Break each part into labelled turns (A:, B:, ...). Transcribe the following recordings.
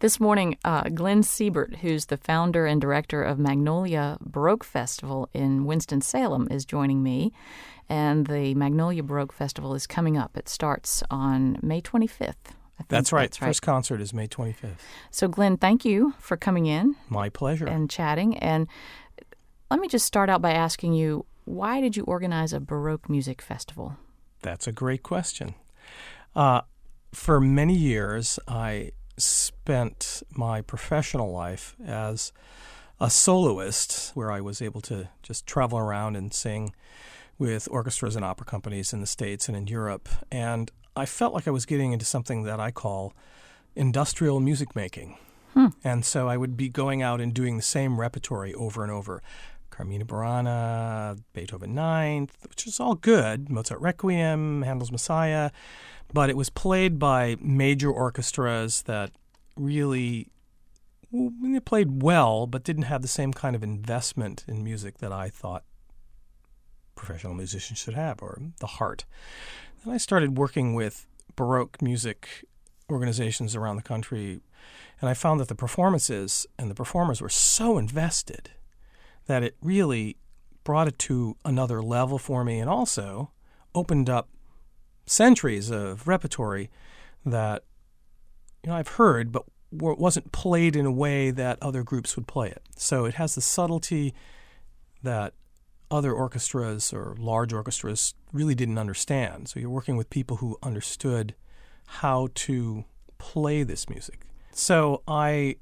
A: This morning, uh, Glenn Siebert, who's the founder and director of Magnolia Baroque Festival in Winston-Salem, is joining me. And the Magnolia Baroque Festival is coming up. It starts on May 25th.
B: That's right. That's right. First concert is May 25th.
A: So, Glenn, thank you for coming in.
B: My pleasure.
A: And chatting. And let me just start out by asking you why did you organize a Baroque music festival?
B: That's a great question. Uh, for many years, I spent my professional life as a soloist, where I was able to just travel around and sing with orchestras and opera companies in the States and in Europe. And I felt like I was getting into something that I call industrial music making. Hmm. And so I would be going out and doing the same repertory over and over. Carmina Burana, Beethoven Ninth, which is all good, Mozart Requiem, Handel's Messiah, but it was played by major orchestras that really they played well, but didn't have the same kind of investment in music that I thought professional musicians should have, or the heart. Then I started working with Baroque music organizations around the country, and I found that the performances and the performers were so invested that it really brought it to another level for me and also opened up centuries of repertory that you know I've heard but wasn't played in a way that other groups would play it. So it has the subtlety that other orchestras or large orchestras really didn't understand. So you're working with people who understood how to play this music. So I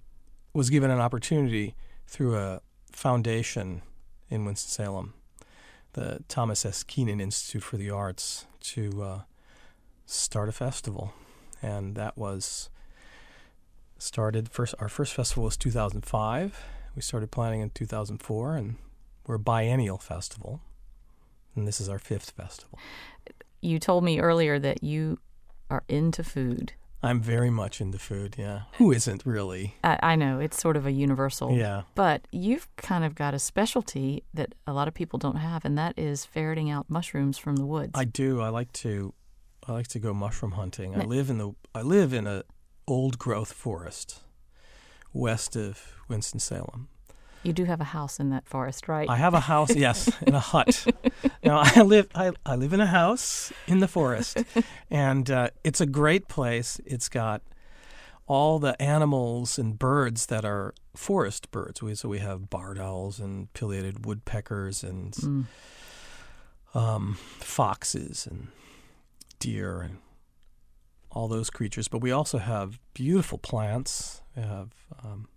B: was given an opportunity through a foundation in Winston-Salem, the Thomas S. Keenan Institute for the Arts, to uh, start a festival. And that was started first our first festival was 2005. We started planning in 2004 and we're a biennial festival, and this is our fifth festival.
A: You told me earlier that you are into food.
B: I'm very much into food, yeah. Who isn't really?
A: I, I, know, it's sort of a universal.
B: Yeah.
A: But you've kind of got a specialty that a lot of people don't have, and that is ferreting out mushrooms from the woods.
B: I do. I like to I like to go mushroom hunting. I live in the I live in a old growth forest west of Winston Salem.
A: You do have a house in that forest, right?
B: I have a house, yes, in a hut. now I live I, I live in a house in the forest, and uh, it's a great place. It's got all the animals and birds that are forest birds. We, so we have barred owls and pileated woodpeckers and mm. um, foxes and deer and all those creatures. But we also have beautiful plants. We have um,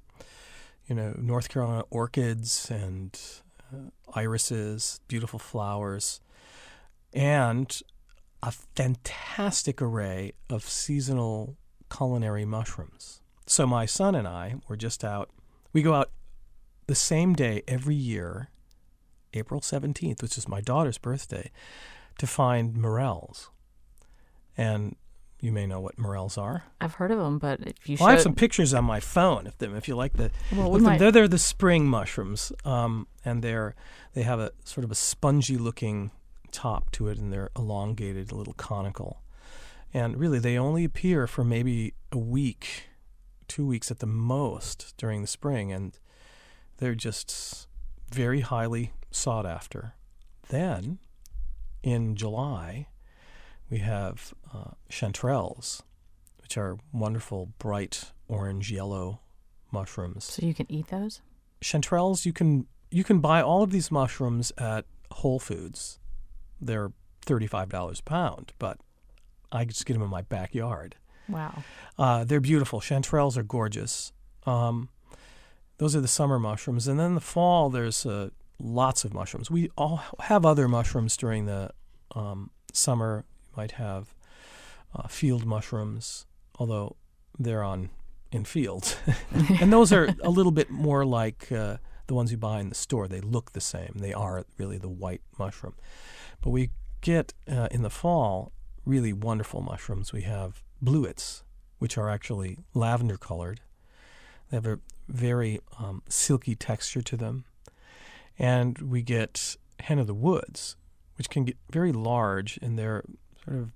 B: you know, North Carolina orchids and uh, irises, beautiful flowers, and a fantastic array of seasonal culinary mushrooms. So my son and I were just out. We go out the same day every year, April 17th, which is my daughter's birthday, to find morels. And you may know what morels are.
A: I've heard of them, but if you
B: well, I have some pictures on my phone of them. If you like the, well, we them, they're, they're the spring mushrooms, um, and they're they have a sort of a spongy looking top to it, and they're elongated, a little conical, and really they only appear for maybe a week, two weeks at the most during the spring, and they're just very highly sought after. Then, in July we have uh, chanterelles, which are wonderful bright orange yellow mushrooms.
A: So you can eat those?
B: Chanterelles, you can you can buy all of these mushrooms at Whole Foods. They're thirty-five dollars a pound, but I just get them in my backyard.
A: Wow.
B: Uh, they're beautiful. Chanterelles are gorgeous. Um, those are the summer mushrooms, and then the fall there's uh, lots of mushrooms. We all have other mushrooms during the um, summer might have uh, field mushrooms, although they're on in fields, and those are a little bit more like uh, the ones you buy in the store. They look the same. They are really the white mushroom, but we get uh, in the fall really wonderful mushrooms. We have blewits, which are actually lavender colored. They have a very um, silky texture to them, and we get hen of the woods, which can get very large, and they're sort of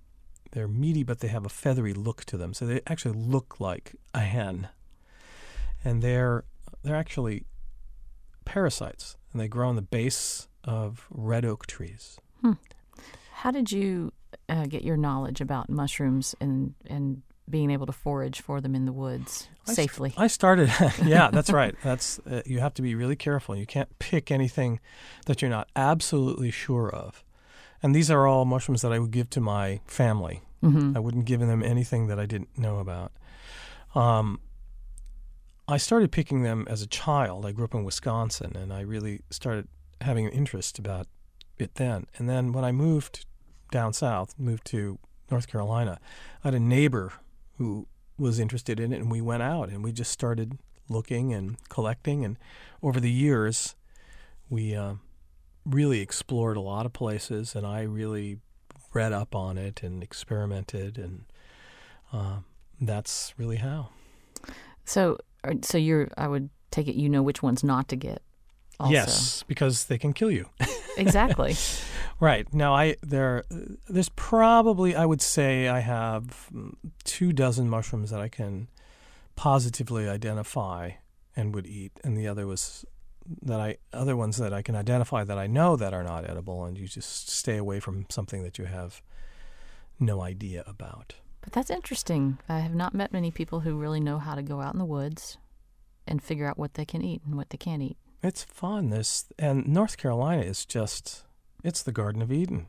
B: they're meaty, but they have a feathery look to them. So they actually look like a hen. and they're they're actually parasites, and they grow on the base of red oak trees.
A: How did you uh, get your knowledge about mushrooms and and being able to forage for them in the woods
B: I st-
A: safely?
B: I started, yeah, that's right. That's uh, you have to be really careful. You can't pick anything that you're not absolutely sure of. And these are all mushrooms that I would give to my family.
A: hmm
B: I wouldn't give them anything that I didn't know about. Um, I started picking them as a child. I grew up in Wisconsin, and I really started having an interest about it then. And then when I moved down south, moved to North Carolina, I had a neighbor who was interested in it, and we went out and we just started looking and collecting. And over the years, we uh, really explored a lot of places, and I really read up on it and experimented, and uh, that's really how.
A: So, so you're. I would take it you know which ones not to get. Also.
B: Yes, because they can kill you.
A: exactly.
B: right now, I there there's probably I would say I have mm, two dozen mushrooms that I can positively identify and would eat, and the other was that I other ones that I can identify that I know that are not edible, and you just stay away from something that you have no idea about.
A: But that's interesting. I have not met many people who really know how to go out in the woods and figure out what they can eat and what they can't eat.
B: It's fun. This and North Carolina is just it's the Garden of Eden.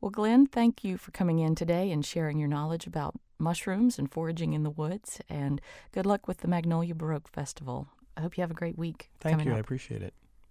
A: Well, Glenn, thank you for coming in today and sharing your knowledge about mushrooms and foraging in the woods. And good luck with the Magnolia Baroque Festival. I hope you have a great week.
B: Thank you.
A: up.
B: I appreciate it.